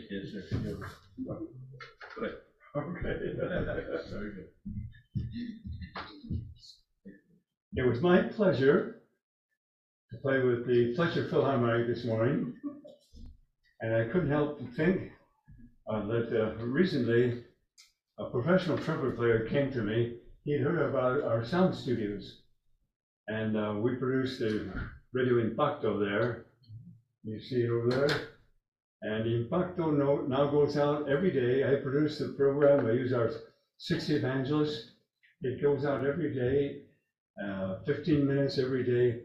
Sir. Okay. Good. It was my pleasure to play with the Fletcher Philharmonic this morning. And I couldn't help but think uh, that uh, recently, a professional trumpet player came to me. He'd heard about our sound studios. And uh, we produced the Radio Impacto there. You see it over there? And Impacto no- now goes out every day. I produce the program. I use our 60 evangelists. It goes out every day uh, 15 minutes every day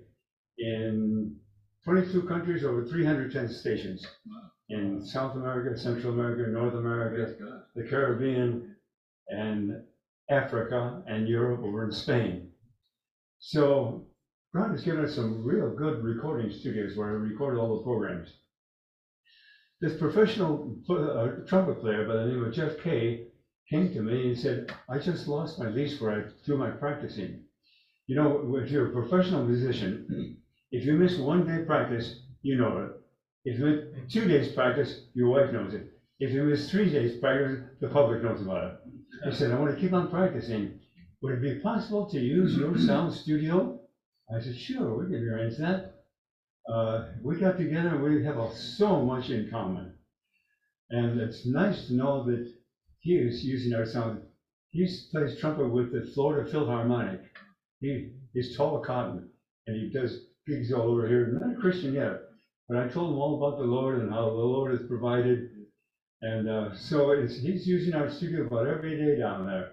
in 22 countries, over 310 stations Wow. in South America, Central America, North America, the Caribbean, and Africa, and Europe, over in Spain. So God has given us some real good recording studios where I record all the programs. This professional uh, trumpet player by the name of Jeff Kay came to me and said, I just lost my lease where I do my practicing. You know, if you're a professional musician, if you miss one day practice, you know it. If you miss two days practice, your wife knows it. If you miss three days practice, the public knows about it. He said, I want to keep on practicing. Would it be possible to use your sound studio? I said, sure, we can arrange that. Uh, we got together and we have so much in common. And it's nice to know that he is using our sound. He plays trumpet with the Florida Philharmonic. He, he's tall cotton, and he does gigs all over here, not a Christian yet. But I told him all about the Lord and how the Lord has provided. And, uh, so it's, he's using our studio about every day down there.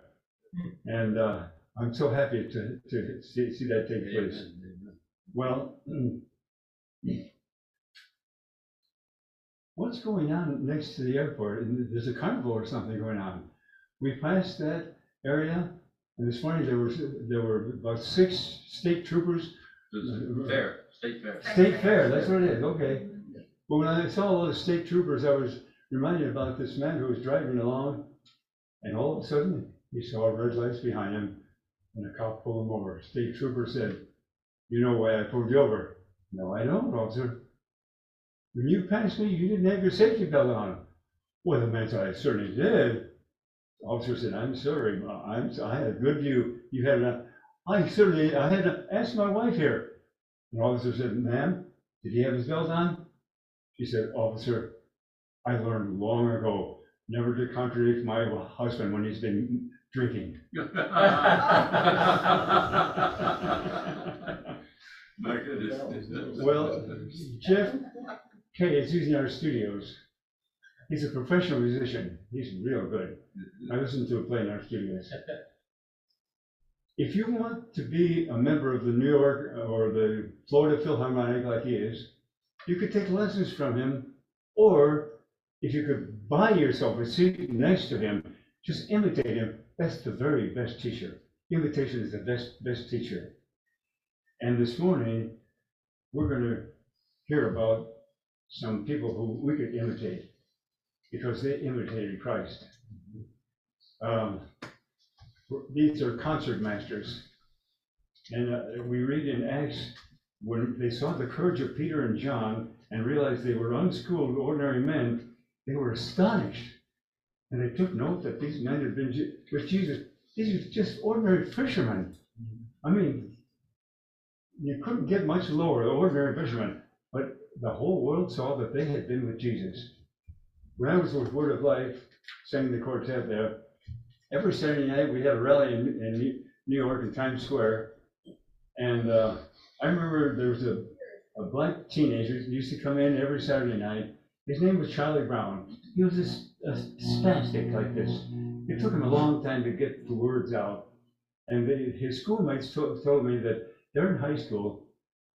And, uh, I'm so happy to, to see, see that take place. Well, what's going on next to the airport? And There's a carnival or something going on. We passed that area, and this morning there was, there were about six state troopers. Fair, state fair. State fair, that's what it is, okay. But when I saw all those state troopers, I was reminded about this man who was driving along, and all of a sudden, he saw red lights behind him, and a cop pulled him over. State trooper said, you know why I pulled you over? No, I don't, officer. When you passed me, you didn't have your safety belt on. Well, the man said, I certainly did. The Officer said, I'm sorry, I'm, I had a good view. You had a, I certainly, I had to ask my wife here. The officer said, ma'am, did he have his belt on? She said, officer, I learned long ago never to contradict my husband when he's been drinking. My goodness. Well, Jeff Kay is using our studios. He's a professional musician. He's real good. I listen to him play in our studios. If you want to be a member of the New York or the Florida Philharmonic like he is, you could take lessons from him, or if you could buy yourself a seat next to him, just imitate him. That's the very best teacher. Imitation is the best best teacher. And this morning, we're going to hear about some people who we could imitate because they imitated Christ. Um, these are concert masters. And uh, we read in Acts when they saw the courage of Peter and John and realized they were unschooled, ordinary men, they were astonished. And they took note that these men had been with Jesus. These are just ordinary fishermen. I mean, you couldn't get much lower, the ordinary fishermen. But the whole world saw that they had been with Jesus. When I was with Word of Life, singing the quartet there, every Saturday night we had a rally in, in New- York in Times Square. And uh, I remember there was a, a black teenager used to come in every Saturday night. His name was Charlie Brown. He was this a spastic like this. It took him a long time to get the words out. And they, his schoolmates to- told me that they're in high school.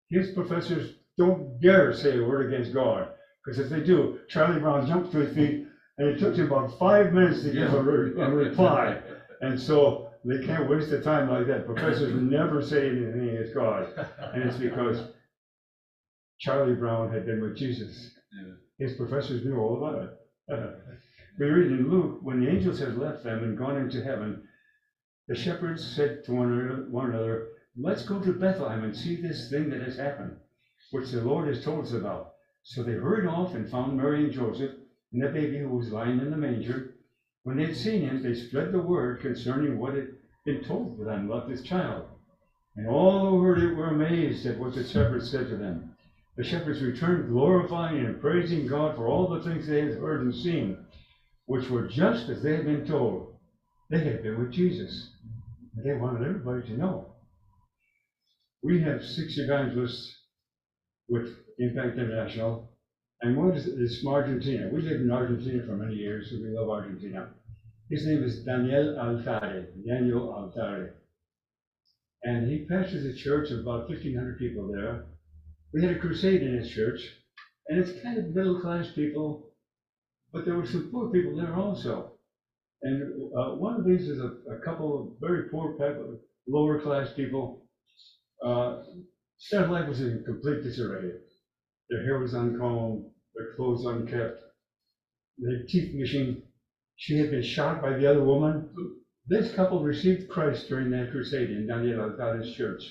His professors don't dare say a word against God, because if they do, Charlie Brown jumps to his feet, and it took him about five minutes to give a, re- a reply. And so they can't waste the time like that. Professors never say anything against God, and it's because Charlie Brown had been with Jesus. His professors knew all about it. We read in Luke, when the angels had left them and gone into heaven, the shepherds said to one another, one another, Let's go to Bethlehem and see this thing that has happened, which the Lord has told us about. So they hurried off and found Mary and Joseph and the baby who was lying in the manger. When they had seen him, they spread the word concerning what had been told to them about this child. And all who heard it were amazed at what the shepherds said to them. The shepherds returned glorifying and praising God for all the things they had heard and seen, which were just as they had been told. They had been with Jesus. And they wanted everybody to know. We have six evangelists with Impact International, and one is, is from Argentina. We lived in Argentina for many years, so we love Argentina. His name is Daniel Altare, Daniel Altare. And he pastors a church of about 1,500 people there. We had a crusade in his church, and it's kind of middle class people, but there were some poor people there also. And uh, one of these is a, a couple of very poor, people, lower class people. Uh, their life was in complete disarray. Their hair was uncombed, their clothes unkept, their teeth missing. She had been shot by the other woman. This couple received Christ during that crusade in Daniel Altare's church.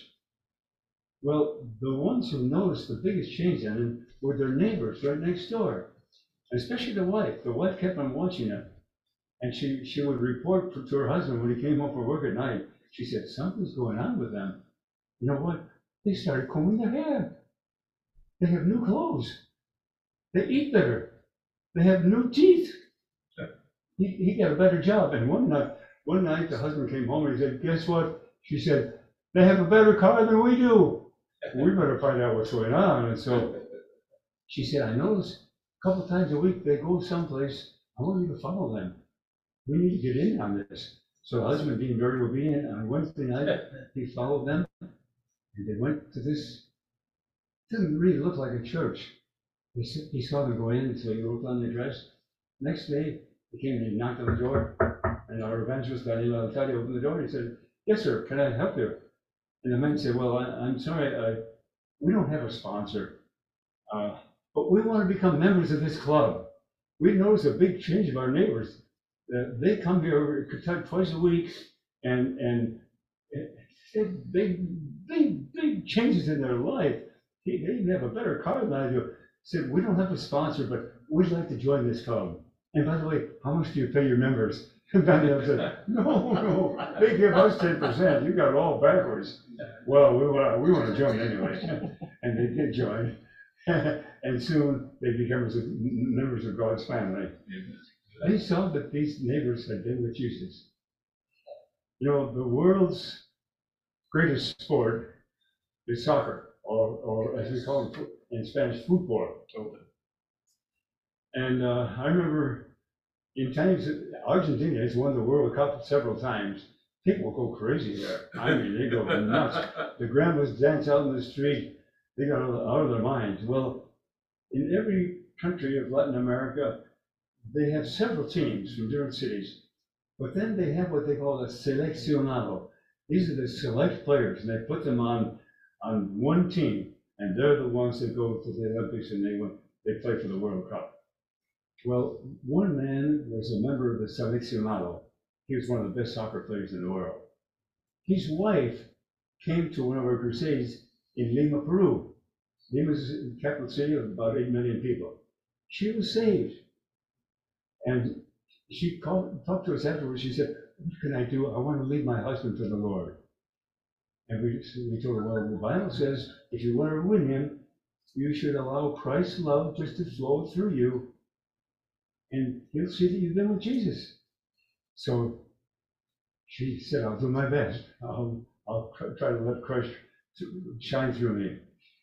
Well, the ones who noticed the biggest change in him were their neighbors right next door, especially the wife. The wife kept on watching him. And she, she would report to her husband when he came home from work at night. She said, Something's going on with them. You know what? They started combing their hair. They have new clothes. They eat better. They have new teeth. He, he got a better job. And one night, one night the husband came home and he said, Guess what? She said, They have a better car than we do. We better find out what's going on. And so she said, I notice a couple times a week they go someplace. I want you to follow them. We need to get in on this. So the husband being very obedient on Wednesday night, he followed them. And they went to this, didn't really look like a church. He, he saw them go in, so he wrote down the address. Next day, he came and he knocked on the door, and our evangelist, got in, Daniel Altare, opened the door, and he said, yes, sir, can I help you? And the man said, well, I, I'm sorry, I, we don't have a sponsor, uh, but we want to become members of this club. We noticed a big change of our neighbors. Uh, they come here twice a week, and, and it- big, big, big changes in their life. They even have a better car than I do. Said, we don't have a sponsor, but we'd like to join this club. And by the way, how much do you pay your members? And Daniel said, no, no, they give us ten percent. You got it all backwards. Well, we want, we want to join anyway. And they did join. And soon they became members of God's family. They saw that these neighbors had been with Jesus. You know, the world's greatest sport is soccer, or, or as we call it in Spanish, football. And uh, I remember in times, Argentina has won the World Cup several times. People go crazy there. I mean, they go nuts. The grandmas dance out in the street. They got out of their minds. Well, in every country of Latin America, they have several teams from different cities. But then they have what they call a seleccionado. These are the select players, and they put them on, on one team, and they're the ones that go to the Olympics and they, win- they play for the World Cup. Well, one man was a member of the seleccionado. He was one of the best soccer players in the world. His wife came to one of our crusades in Lima, Peru. Lima is a capital city of about 8 million people. She was saved. And she called, talked to us afterwards. She said, What can I do? I want to lead my husband to the Lord. And we, we told her, Well, the Bible says if you want to win him, you should allow Christ's love just to flow through you. And he'll see that you've been with Jesus. So she said, I'll do my best. I'll, I'll try to let Christ shine through me.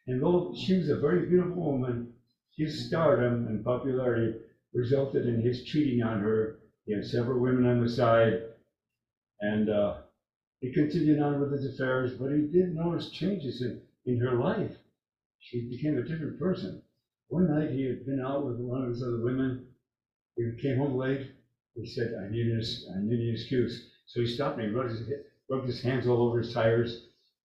And though she was a very beautiful woman, his stardom and popularity resulted in his cheating on her. He had several women on the side, and uh, he continued on with his affairs, but he did notice changes in, in her life. She became a different person. One night he had been out with one of his other women. He came home late. He said, I need an, I need an excuse. So he stopped me, rubbed his, rubbed his hands all over his tires.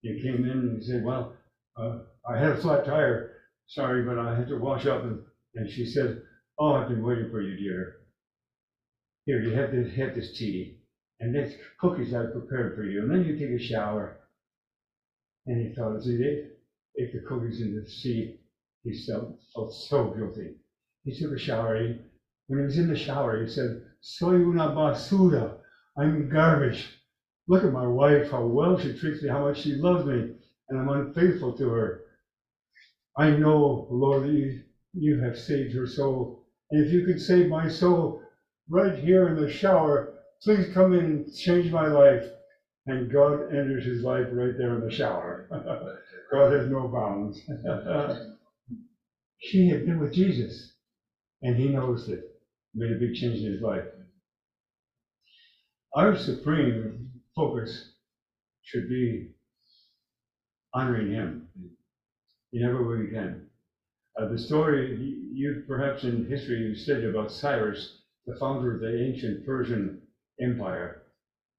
He came in and he said, well, uh, I had a flat tire. Sorry, but I had to wash up. And, and she said, oh, I've been waiting for you, dear. Here, you have this, have this tea. And there's cookies I've prepared for you. And then you take a shower. And he thought, as he ate, ate the cookies in the sea, he felt, felt so guilty. He took a shower, he When he was in the shower, he said, Soy una basura. I'm garbage. Look at my wife, how well she treats me, how much she loves me, and I'm unfaithful to her. I know, Lord, that you, you have saved her soul. And if you could save my soul right here in the shower, please come in and change my life. And God enters his life right there in the shower. God has no bounds. she had been with Jesus, and he knows it. Made a big change in his life. Our supreme focus should be honoring him in every way we can. Uh, the story you perhaps in history you studied about Cyrus, the founder of the ancient Persian Empire.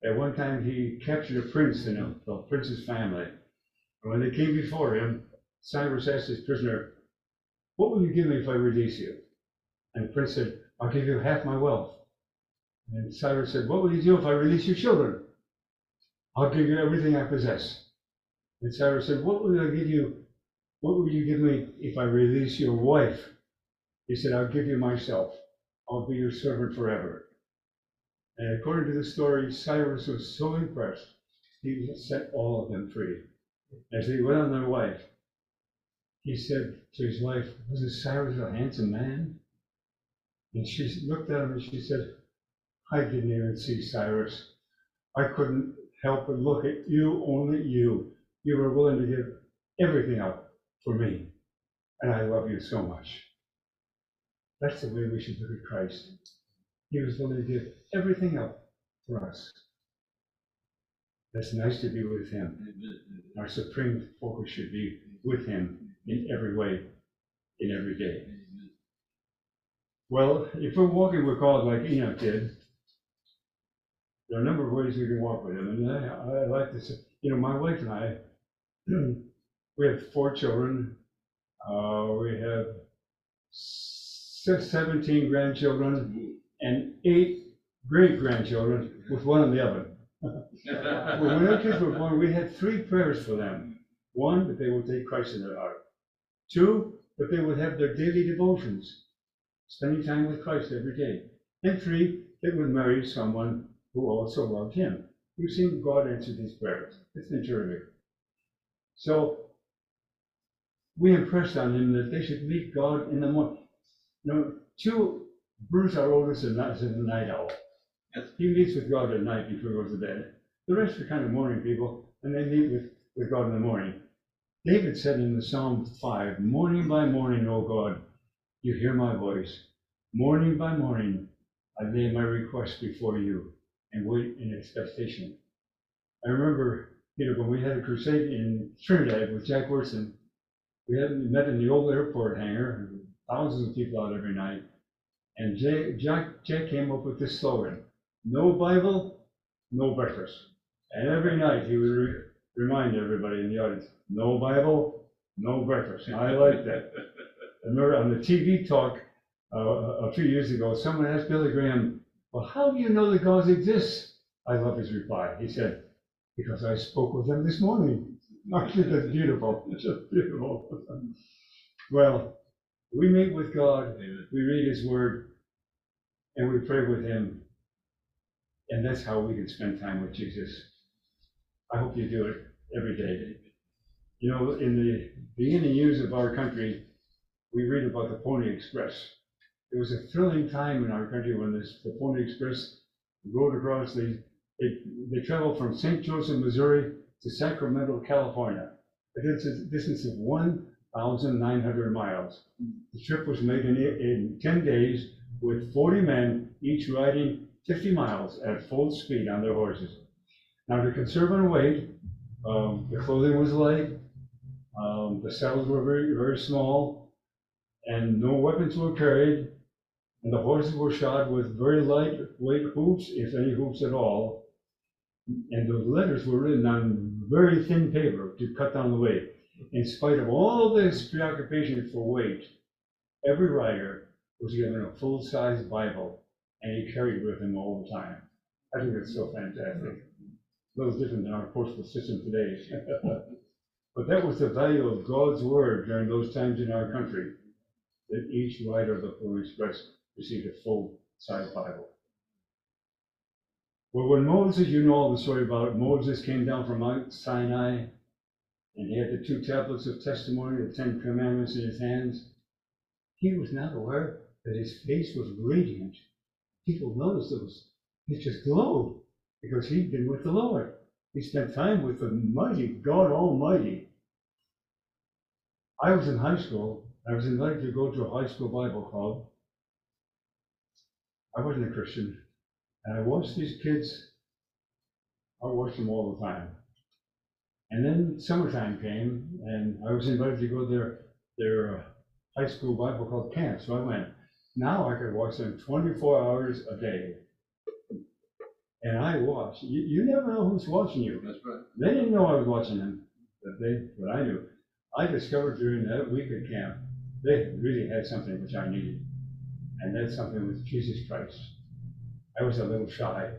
At one time he captured a prince and a, a prince's family. And when they came before him, Cyrus asked his prisoner, What will you give me if I release you? And the prince said, I'll give you half my wealth. And Cyrus said, What will you do if I release your children? I'll give you everything I possess. And Cyrus said, What will I give you? What will you give me if I release your wife? He said, I'll give you myself. I'll be your servant forever. And according to the story, Cyrus was so impressed, he set all of them free. As they went on their way, he said to his wife, Wasn't Cyrus a handsome man? And she looked at him and she said, I didn't even see Cyrus. I couldn't help but look at you, only you. You were willing to give everything up for me. And I love you so much. That's the way we should look at Christ. He was willing to give everything up for us. That's nice to be with him. Our supreme focus should be with him in every way, in every day. Well, if we're walking with God like Enoch did, there are a number of ways we can walk with him. And I, I like to say, you know, my wife and I, we have four children. Uh, we have 17 grandchildren and eight great grandchildren with one in the oven. When our kids were born, we had three prayers for them. One, that they would take Christ in their heart. Two, that they would have their daily devotions, spending time with Christ every day. And three, they would marry someone who also loved him. We've seen God answer these prayers. It's been terrific. So we impressed on them that they should meet God in the morning. You know, two, Bruce, our oldest, is not- is a night owl. Yes. He meets with God at night before he goes to bed. The rest are kind of morning people, and they meet with, with God in the morning. David said in the Psalm 5, Morning by morning, O God, you hear my voice. Morning by morning, I lay my request before you and wait in expectation. I remember, you know, when we had a crusade in Trinidad with Jack Wyrtzen, we had met in the old airport hangar, thousands of people out every night. And Jay, Jack, came up with this slogan, no Bible, no breakfast. And every night he would re- remind everybody in the audience, no Bible, no breakfast. And I like that. I remember on the TV talk uh, a few years ago, someone asked Billy Graham, well, how do you know that God exists? I love his reply. He said, because I spoke with them this morning. Actually, that's beautiful. It's just beautiful. Well, we meet with God, we read his word, and we pray with him. And that's how we can spend time with Jesus. I hope you do it every day. You know, in the beginning years of our country, we read about the Pony Express. It was a thrilling time in our country when this, the Pony Express rode across the, they, they traveled from St. Joseph, Missouri to Sacramento, California. A distance, of one thousand nine hundred miles. The trip was made in, in ten days with forty men, each riding fifty miles at full speed on their horses. Now, to conserve on weight, um, the clothing was light, um, the saddles were very, very small, and no weapons were carried, and the horses were shod with very light weight hoops, if any hoops at all. And the letters were written on very thin paper to cut down the weight. In spite of all this preoccupation for weight, every rider was given a full-size Bible, and he carried it with him all the time. I think it's so fantastic. A little different than our postal system today. But that was the value of God's word during those times in our country, that each rider of the Pony Express received a full-size Bible. Well, when Moses, you know all the story about it, Moses came down from Mount Sinai, and he had the two tablets of testimony, the Ten Commandments in his hands. He was not aware that his face was radiant. People noticed it was, it just glowed, because he'd been with the Lord. He spent time with the mighty God Almighty. I was in high school. I was invited to go to a high school Bible club. I wasn't a Christian. And I watched these kids. I watched them all the time. And then summertime came, and I was invited to go to their, their uh, high school Bible club camp. So I went. Now I could watch them 24 hours a day. And I watched. You, you never know who's watching you. That's right. They didn't know I was watching them, but they, but I knew. I discovered during that week at camp, they really had something which I needed. And that something was Jesus Christ. I was a little shy.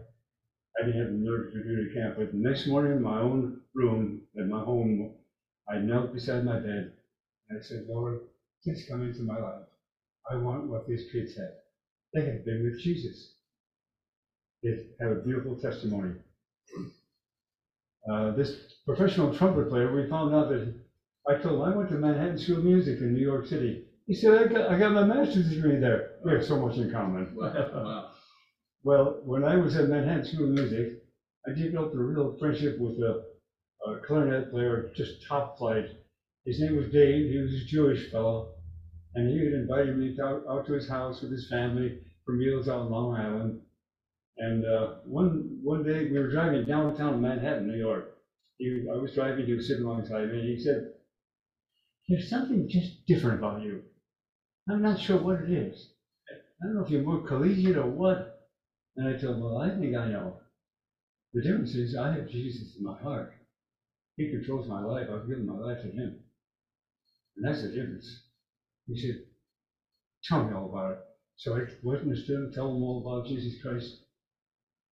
I didn't have the nerve to do the camp, but the next morning in my own room at my home, I knelt beside my bed and I said, Lord, please come into my life. I want what these kids had. They have been with Jesus. They have a beautiful testimony. Uh, this professional trumpet player, we found out that I told him I went to Manhattan School of Music in New York City. He said, I got, I got my master's degree there. We have so much in common. Wow. Well, when I was at Manhattan School of Music, I developed a real friendship with a, a clarinet player, just top flight. His name was Dave. He was a Jewish fellow, and he had invited me out, out to his house with his family for meals out on Long Island. And uh, one one day we were driving downtown Manhattan, New York. He, I was driving. He was sitting alongside me, and he said, "There's something just different about you. I'm not sure what it is. I don't know if you're more collegiate or what." And I told him, well, I think I know. The difference is I have Jesus in my heart. He controls my life. I've given my life to him. And that's the difference. He said, tell me all about it. So I went and stood and told him all about Jesus Christ.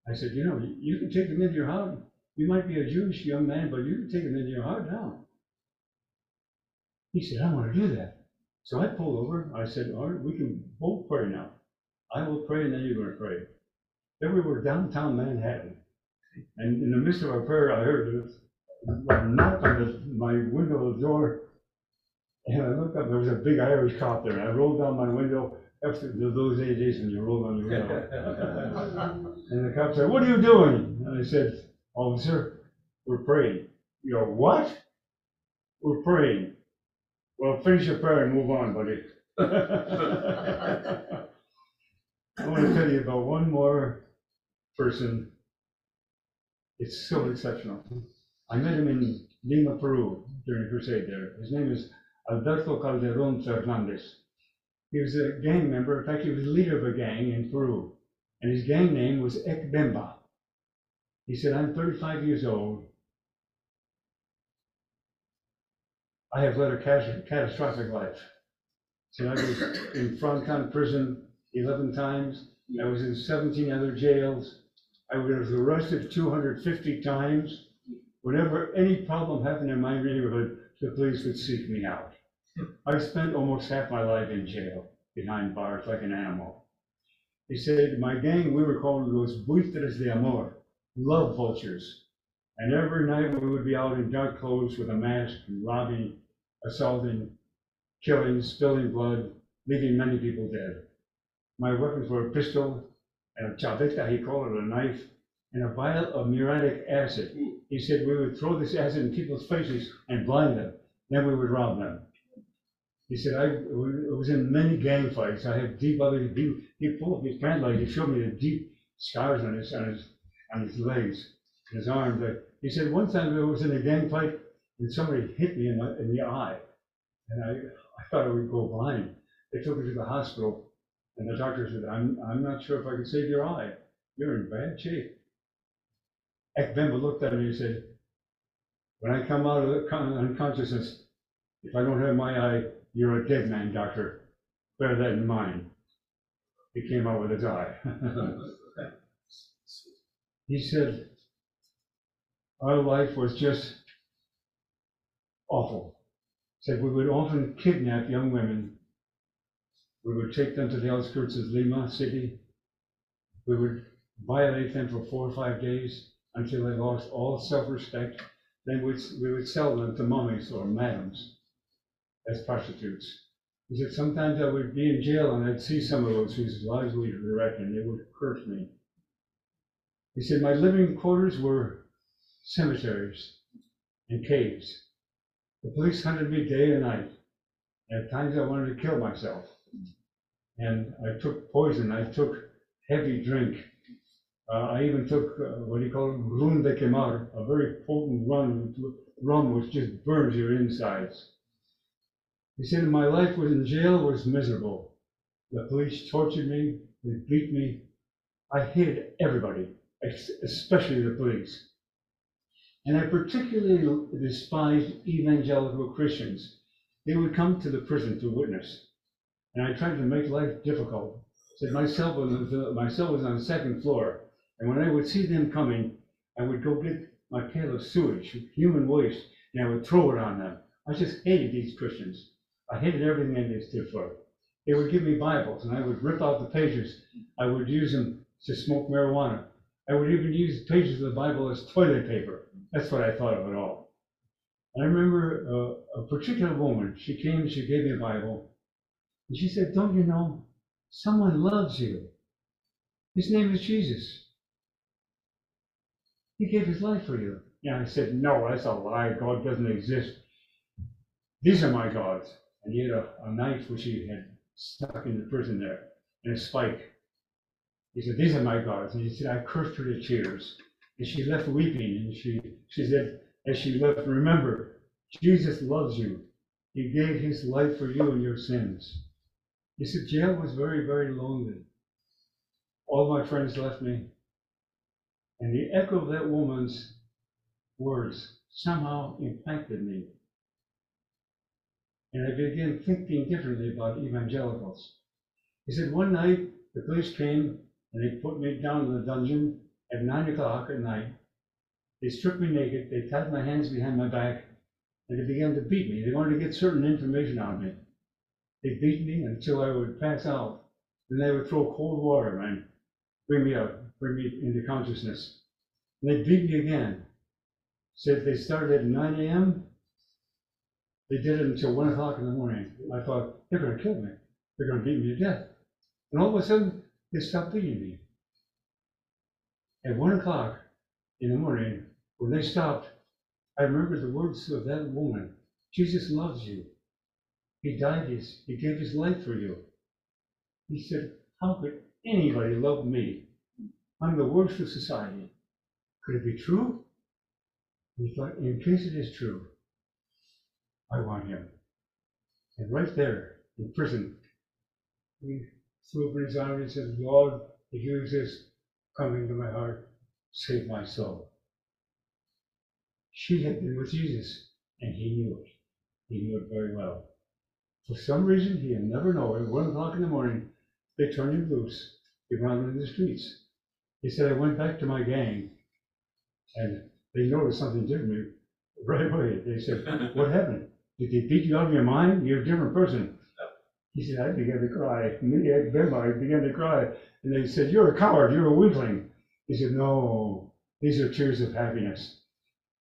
I said, you know, you can take him into your heart. You might be a Jewish young man, but you can take him into your heart now. He said, I want to do that. So I pulled over. I said, all right, we can both pray now. I will pray and then you're going to pray. Then we were downtown Manhattan. And in the midst of our prayer, I heard a knock on the, my window door. And I looked up, there was a big Irish cop there. And I rolled down my window after those eight days when you roll down your window. And the cop said, What are you doing? And I said, Officer, we're praying. You go, What? We're praying. Well, finish your prayer and move on, buddy. I want to tell you about one more person. It's so exceptional. I met him in Lima, Peru during a crusade there. His name is Alberto Calderon Fernandez. He was a gang member. In fact, he was the leader of a gang in Peru. And his gang name was Ek Bemba. He said, I'm 35 years old. I have led a catastrophic life. So I was in Francan prison 11 times. I was in 17 other jails. I was arrested 250 times. Whenever any problem happened in my neighborhood, the police would seek me out. I spent almost half my life in jail, behind bars like an animal. He said, my gang, we were called los buitres de amor, love vultures. And every night we would be out in dark clothes with a mask, robbing, assaulting, killing, spilling blood, leaving many people dead. My weapons were a pistol and a chaveta, he called it a knife, and a vial of muriatic acid. He said we would throw this acid in people's faces and blind them, then we would rob them. He said, I I was in many gang fights. I had deep other, deep, he pulled up his pant leg, he showed me the deep scars on his, on his, on his legs, his arms. He said, one time I was in a gang fight and somebody hit me in the, in the eye. And I, I thought I would go blind. They took me to the hospital and the doctor said, I'm, I'm not sure if I can save your eye. You're in bad shape. Ekbemba looked at me and said, when I come out of the con- unconsciousness, if I don't have my eye, you're a dead man, doctor. Bear that in mind. He came out with a eye. he said, our life was just awful. Said we would often kidnap young women We would take them to the outskirts of Lima City. We would violate them for four or five days until they lost all self-respect. Then we'd, we would sell them to mummies or madams as prostitutes. He said, sometimes I would be in jail and I'd see some of those whose lives we wrecked and they would curse me. He said, my living quarters were cemeteries and caves. The police hunted me day and night. At times I wanted to kill myself. And I took poison, I took heavy drink. Uh, I even took, uh, what do you call it, rum de quemar, a very potent rum, rum which just burns your insides. He said, my life was in jail was miserable. The police tortured me, they beat me. I hated everybody, especially the police. And I particularly despised evangelical Christians. They would come to the prison to witness. And I tried to make life difficult. Said my cell was, uh, my cell was on the second floor. And when I would see them coming, I would go get my pail of sewage, human waste, and I would throw it on them. I just hated these Christians. I hated everything they stood for. They would give me Bibles, and I would rip out the pages. I would use them to smoke marijuana. I would even use pages of the Bible as toilet paper. That's what I thought of it all. I remember uh, a particular woman, she came, she gave me a Bible, and she said, Don't you know, someone loves you. His name is Jesus. He gave his life for you. And I said, No, that's a lie. God doesn't exist. These are my gods. And he had a, a knife which he had stuck in the prison there, and a spike. He said, These are my gods. And he said, I cursed her to tears. And she left weeping, and she, she said, as she left, remember, Jesus loves you. He gave his life for you and your sins. He said, jail was very, very lonely. All my friends left me. And the echo of that woman's words somehow impacted me. And I began thinking differently about evangelicals. He said, one night the police came and they put me down in the dungeon at nine o'clock at night. They stripped me naked, they tied my hands behind my back, and they began to beat me. They wanted to get certain information out of me. They beat me until I would pass out. Then they would throw cold water and bring me up, bring me into consciousness. And they beat me again. Said they started at 9 a.m. They did it until 1 o'clock in the morning. I thought, they're going to kill me. They're going to beat me to death. And all of a sudden, they stopped beating me. At 1 o'clock in the morning, when they stopped, I remember the words of that woman Jesus loves you. He died his, he gave his life for you. He said, How could anybody love me? I'm the worst of society. Could it be true? He thought, in case it is true, I want him. And right there in prison, he threw up his arms and said, Lord, if exist, come into my heart, save my soul. She had been with Jesus, and he knew it. He knew it very well. For some reason, he never known, at one o'clock in the morning, they turned him loose. He ran in the streets. He said, I went back to my gang, and they noticed something different right away. They said, What happened? Did they beat you out of your mind? You're a different person. He said, I began to cry. Me, Ekbemba, I began to cry. And they said, You're a coward, you're a weakling. He said, No, these are tears of happiness.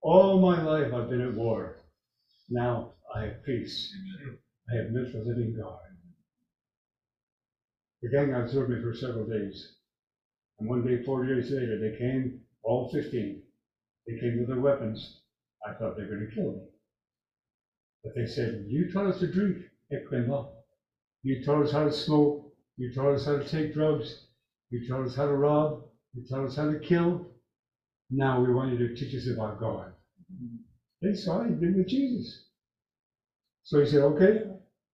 All my life I've been at war. Now I have peace. I have met the living God. The gang observed me for several days. And one day, four days later, they came, all 15. They came with their weapons. I thought they were going to kill me. But they said, You taught us to drink, Ekbemba. You taught us how to smoke. You taught us how to take drugs. You taught us how to rob. You taught us how to kill. Now we want you to teach us about God. Mm-hmm. They saw he'd been with Jesus. So he said, Okay,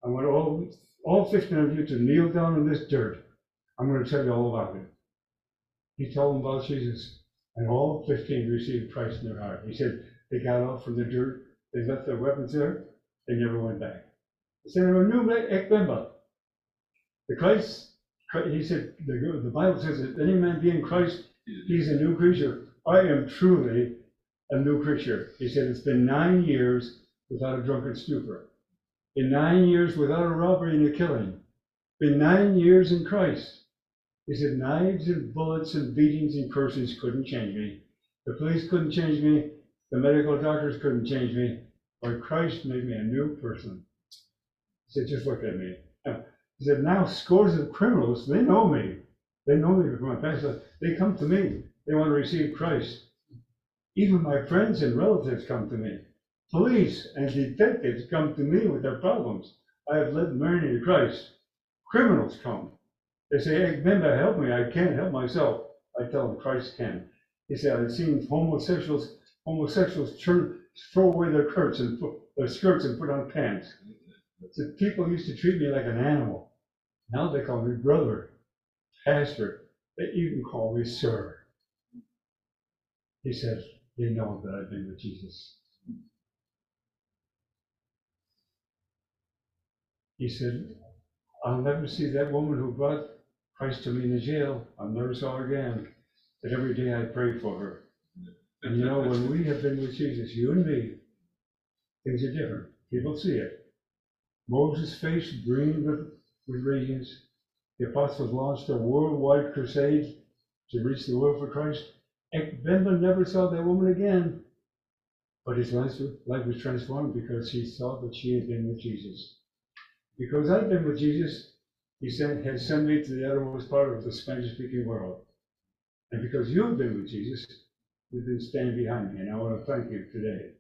I want all, all 15 of you to kneel down in this dirt. I'm going to tell you all about it. He told them about Jesus, and all 15 received Christ in their heart. He said, They got off from the dirt, they left their weapons there, they never went back. He said, I'm a new Ekbemba. The Christ, he said, the, the Bible says that any man being Christ, he's a new creature. I am truly a new creature. He said, It's been nine years without a drunken stupor, in nine years without a robbery and a killing, been nine years in Christ. He said, knives and bullets and beatings and cursings couldn't change me. The police couldn't change me. The medical doctors couldn't change me. Christ made me a new person. He said, just look at me. He said, now scores of criminals, they know me. They know me from my past. They come to me. They want to receive Christ. Even my friends and relatives come to me. Police and detectives come to me with their problems. I have led many to Christ. Criminals come. They say, hey, Member, help me. I can't help myself. I tell them Christ can. He said, I've seen homosexuals, homosexuals turn, throw away their skirts and put, their skirts and put on pants. So people used to treat me like an animal. Now they call me brother, pastor. They even call me sir. He says, they know that I've been with Jesus. He said, I'll never see that woman who brought Christ to me in the jail. I'll never saw her again. But every day I pray for her. And you know, when we have been with Jesus, you and me, things are different. People see it. Moses' face brimmed with, with radiance. The apostles launched a worldwide crusade to reach the world for Christ. And Benjamin never saw that woman again. But his life life was transformed because he saw that she had been with Jesus. Because I've been with Jesus, he sent, has sent me to the uttermost part of the Spanish-speaking world. And because you've been with Jesus, you've been standing behind me, and I want to thank you today.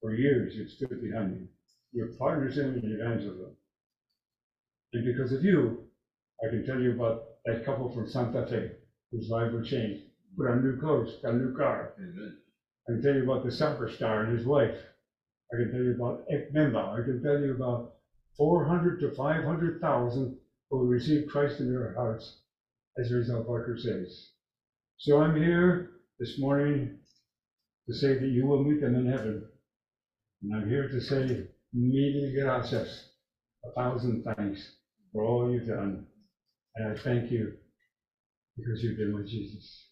For years, you've stood behind me. You're partners in the evangelism. And because of you, I can tell you about that couple from Santa Fe whose life was changed. Put on new clothes, got a new car. Amen. I can tell you about the soccer star and his wife. I can tell you about Ekbemba. I can tell you about 400 to 500,000 who will receive Christ in their hearts as a result of our crusades. So I'm here this morning to say that you will meet them in heaven. And I'm here to say, mil gracias, a thousand thanks for all you've done. And I thank you because you've been with Jesus.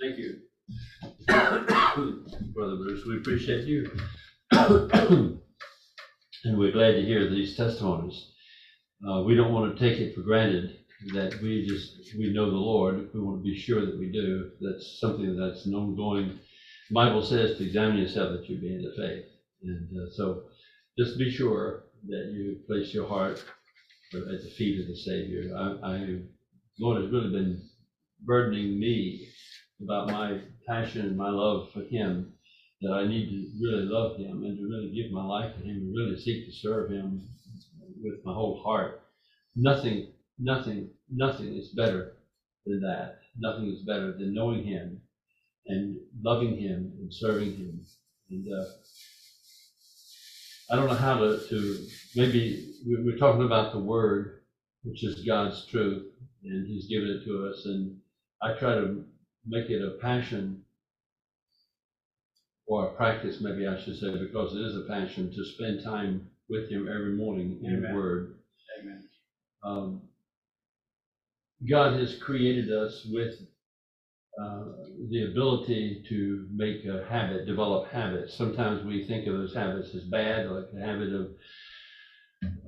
Thank you. Brother Bruce, we appreciate you. And we're glad to hear these testimonies. Uh, we don't want to take it for granted that we just, we know the Lord. We want to be sure that we do. That's something that's an ongoing. Bible says to examine yourself that you be in the faith. And uh, so just be sure that you place your heart at the feet of the Savior. I, I, Lord has really been burdening me about my passion and my love for Him, that I need to really love Him and to really give my life to Him and really seek to serve Him with my whole heart. Nothing, nothing, nothing is better than that. Nothing is better than knowing Him and loving Him and serving Him. And uh, I don't know how to, to maybe we- we're talking about the Word, which is God's truth, and He's given it to us. And I try to make it a passion or a practice, maybe I should say, because it is a passion to spend time with Him every morning in the Amen. Word. Amen. Um, God has created us with uh, the ability to make a habit, develop habits. Sometimes we think of those habits as bad, like the habit of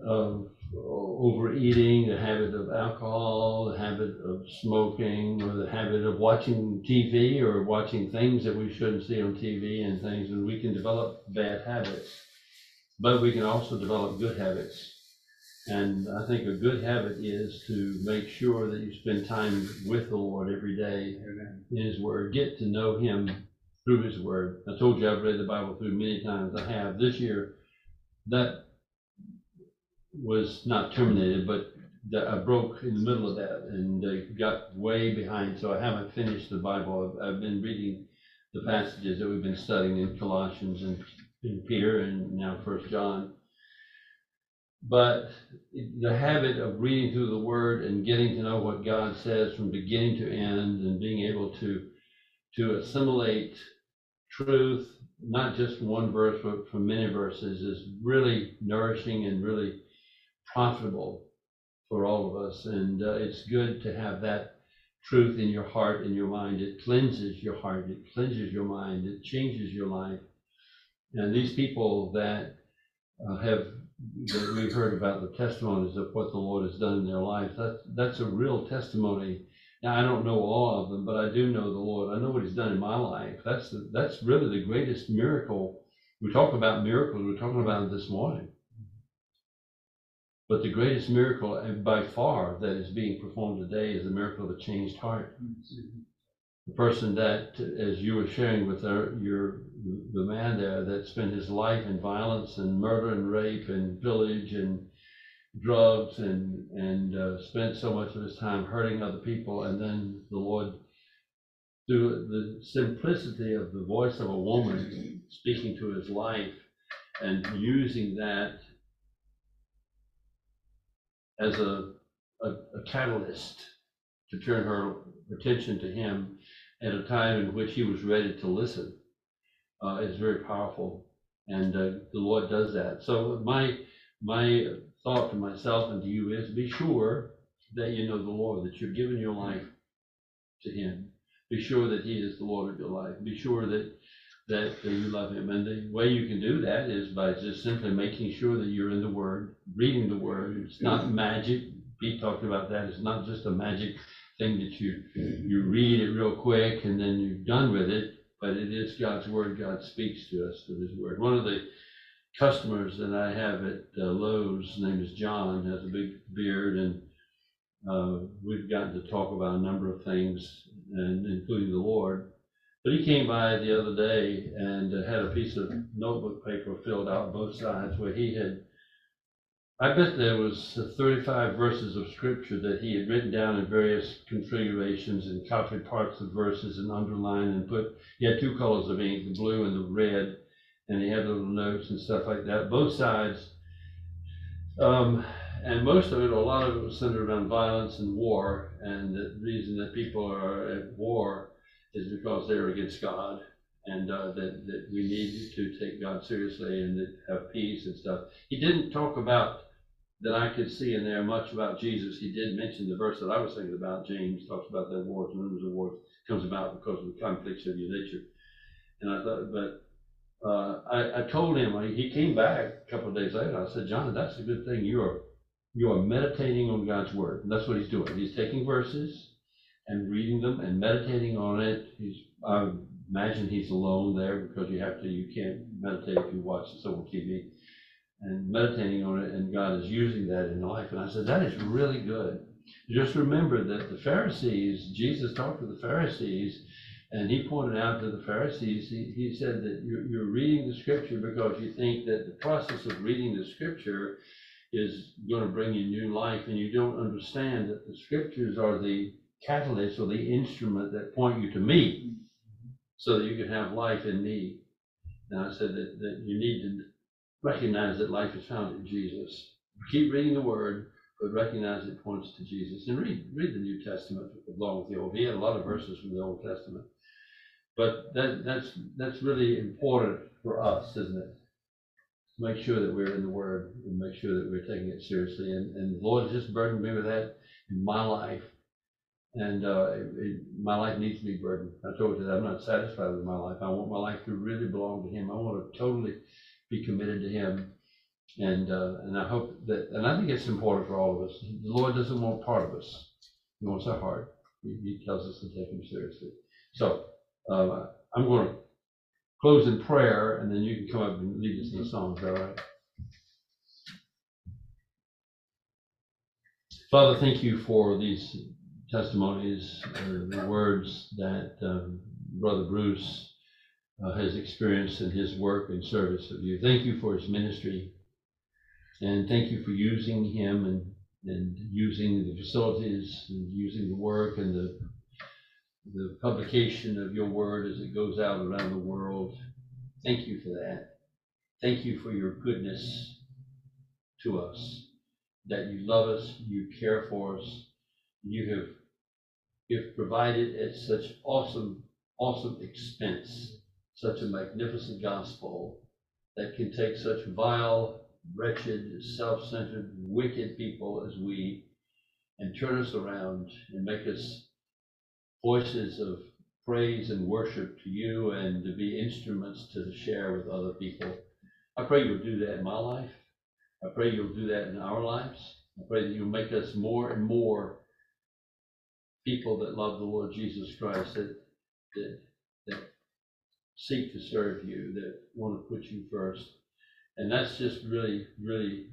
of overeating, the habit of alcohol, the habit of smoking, or the habit of watching TV or watching things that we shouldn't see on TV and things, and we can develop bad habits. But we can also develop good habits. And I think a good habit is to make sure that you spend time with the Lord every day Amen. in His Word, get to know Him through His Word. I told you I've read the Bible through many times. I have. This year, that was not terminated, but I broke in the middle of that and uh, got way behind, so I haven't finished the Bible. I've, I've been reading the passages that we've been studying in Colossians and in Peter and now First John. But the habit of reading through the Word and getting to know what God says from beginning to end and being able to to assimilate truth, not just one verse, but from many verses, is really nourishing and really profitable for all of us. And uh, it's good to have that truth in your heart and your mind. It cleanses your heart, it cleanses your mind, it changes your life. And these people that uh, have, that we heard about the testimonies of what the Lord has done in their lives, that's, that's a real testimony. Now, I don't know all of them, but I do know the Lord. I know what he's done in my life. That's, the- that's really the greatest miracle. We talk about miracles, we're talking about it this morning. But the greatest miracle, by far, that is being performed today is the miracle of a changed heart. Mm-hmm. The person that, as you were sharing with our, your, the man there that spent his life in violence and murder and rape and pillage and drugs and, and uh, spent so much of his time hurting other people, and then the Lord, through the simplicity of the voice of a woman speaking to his life and using that as a, a, a catalyst to turn her attention to him at a time in which he was ready to listen, uh, is very powerful. And, uh, the Lord does that. So my, my thought to myself and to you is be sure that you know the Lord, that you're giving your life to him. Be sure that he is the Lord of your life. Be sure that, that you love him. And the way you can do that is by just simply making sure that you're in the word, reading the word. It's not magic. Pete talked about that. It's not just a magic thing that you, you read it real quick and then you're done with it, but it is God's word. God speaks to us through his word. One of the customers that I have at uh, Lowe's, his name is John, has a big beard and uh, we've gotten to talk about a number of things and including the Lord. But he came by the other day and uh, had a piece of notebook paper filled out both sides where he had I bet there was thirty-five verses of scripture that he had written down in various configurations and copied parts of verses and underlined and put, he had two colors of ink, the blue and the red, and he had little notes and stuff like that, both sides. Um, and most of it, a lot of it was centered around violence and war, and the reason that people are at war is because they're against God, and, uh, that, that we need to take God seriously and have peace and stuff. He didn't talk about that I could see in there much about Jesus. He did mention the verse that I was thinking about. James talks about that wars and rumors of wars comes about because of the conflicts of your nature. And I thought, but uh, I, I told him he came back a couple of days later. I said, John, that's a good thing. You are you are meditating on God's word. And that's what he's doing. He's taking verses and reading them and meditating on it. He's I imagine he's alone there because you have to. You can't meditate if you watch this over TV and meditating on it, and God is using that in life. And I said, that is really good. Just remember that the Pharisees, Jesus talked to the Pharisees, and he pointed out to the Pharisees, he, he said that you're, you're reading the scripture because you think that the process of reading the scripture is going to bring you new life, and you don't understand that the scriptures are the catalyst or the instrument that point you to me mm-hmm. so that you can have life in me. And I said that, that you need to recognize that life is found in Jesus. Keep reading the Word, but recognize it points to Jesus. And read read the New Testament along with the Old. He had a lot of verses from the Old Testament. But that that's that's really important for us, isn't it? To Make sure that we're in the Word and make sure that we're taking it seriously. And, and the Lord has just burdened me with that in my life. And uh, it, it, my life needs to be burdened. I told you that I'm not satisfied with my life. I want my life to really belong to Him. I want to totally be committed to him. And, uh, and I hope that, and I think it's important for all of us. The Lord doesn't want part of us. He wants our heart. He, he tells us to take him seriously. So, uh, I'm going to close in prayer and then you can come up and lead us in the song. All right? Father, thank you for these testimonies, uh, the words that um, Brother Bruce uh, has experienced in his work and service of you. Thank you for his ministry. And thank you for using him and, and using the facilities and using the work and the, the publication of your word as it goes out around the world. Thank you for that. Thank you for your goodness to us, that you love us, you care for us, you have you've provided at such awesome, awesome expense such a magnificent gospel that can take such vile, wretched, self-centered, wicked people as we and turn us around and make us voices of praise and worship to you and to be instruments to share with other people I pray you'll do that in my life. I pray you'll do that in our lives. I pray that you'll make us more and more people that love the Lord Jesus Christ, that, that seek to serve you, that want to put you first. And that's just really, really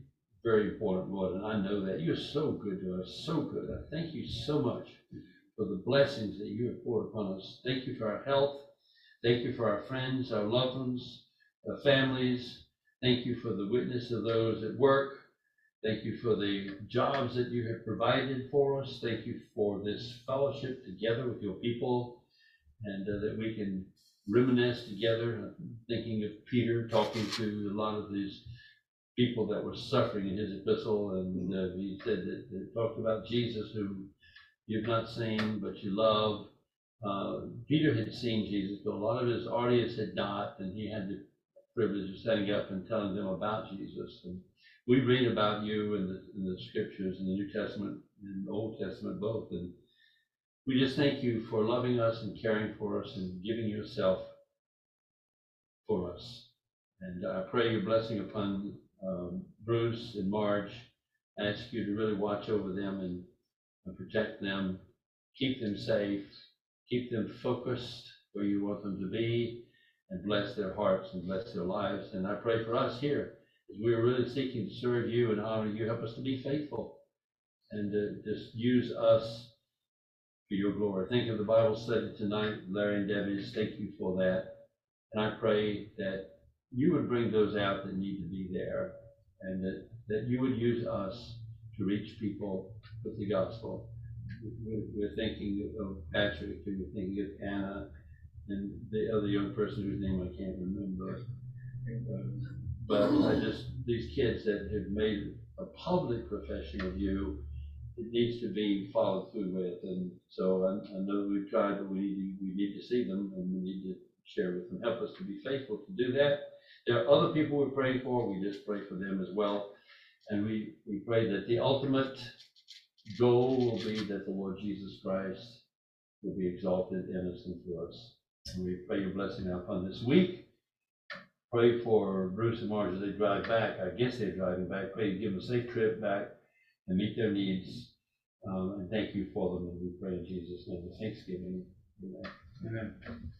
very important, Lord, and I know that. You're so good to us, so good. I thank you so much for the blessings that you have poured upon us. Thank you for our health. Thank you for our friends, our loved ones, our families. Thank you for the witness of those at work. Thank you for the jobs that you have provided for us. Thank you for this fellowship together with your people and uh, that we can reminisce together, thinking of Peter talking to a lot of these people that were suffering in his epistle. And uh, he said that, talked about Jesus who you've not seen, but you love. Uh, Peter had seen Jesus, but a lot of his audience had not, and he had the privilege of standing up and telling them about Jesus. And we read about you in the, in the scriptures, in the New Testament and Old Testament both. And we just thank you for loving us and caring for us and giving yourself for us. And I pray your blessing upon um, Bruce and Marge. I ask you to really watch over them and, and protect them, keep them safe, keep them focused where you want them to be, and bless their hearts and bless their lives. And I pray for us here as we are really seeking to serve you and honor you. Help us to be faithful and uh, just use us for your glory. Thank you. The Bible study tonight, Larry and Debbie. Thank you for that. And I pray that you would bring those out that need to be there and that, that you would use us to reach people with the gospel. We're, we're thinking of Patrick, and we're thinking of Anna, and the other young person whose name I can't remember. But I just, these kids that have made a public profession of you, it needs to be followed through with. And so I, I know we've tried, but we we need to see them and we need to share with them. Help us to be faithful to do that. There are other people we're praying for. We just pray for them as well. And we, we pray that the ultimate goal will be that the Lord Jesus Christ will be exalted in us and through us. And we pray your blessing upon this week. Pray for Bruce and Marge as they drive back. I guess they're driving back. Pray you give them a safe trip back and meet their needs. Um, and thank you for them. And we pray in Jesus' name with thanksgiving. Amen. Amen.